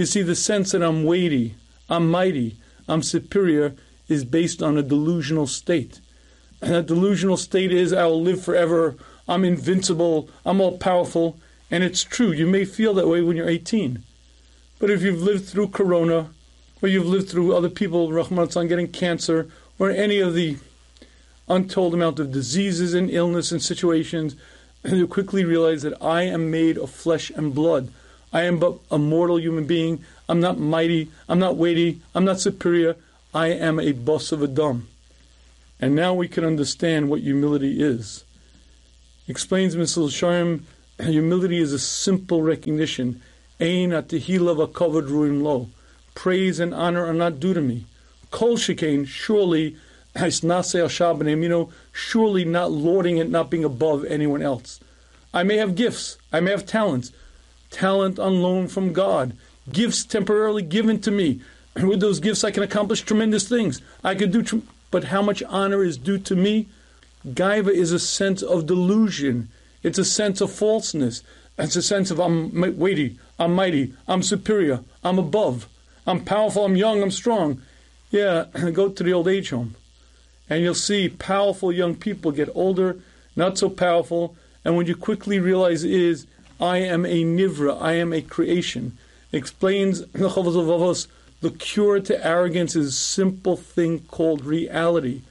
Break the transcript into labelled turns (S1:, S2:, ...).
S1: You see, the sense that I'm weighty, I'm mighty, I'm superior is based on a delusional state. And that delusional state is I will live forever, I'm invincible, I'm all powerful. And it's true, you may feel that way when you're 18. But if you've lived through corona, or you've lived through other people, Rahman getting cancer, or any of the untold amount of diseases and illness and situations, you quickly realize that I am made of flesh and blood. I am but a mortal human being. I'm not mighty. I'm not weighty. I'm not superior. I am a basar v'dam. And now we can understand what humility is. Explains Mr. Sharm, humility is a simple recognition. Ain at the heel of a covered ruin low. Praise and honor are not due to me. Kol shekain, surely you know, surely not lording it, not being above anyone else. I may have gifts, I may have talents, talent on loan from God, gifts temporarily given to me. With those gifts, I can accomplish tremendous things. I could do, but how much honor is due to me? Gaiva is a sense of delusion. It's a sense of falseness. It's a sense of I'm weighty, I'm mighty, I'm superior, I'm above, I'm powerful, I'm young, I'm strong. Yeah, go to the old age home and you'll see powerful young people get older, not so powerful, and what you quickly realize is, I am a nivra, I am a creation. Explains the cure to arrogance is a simple thing called reality.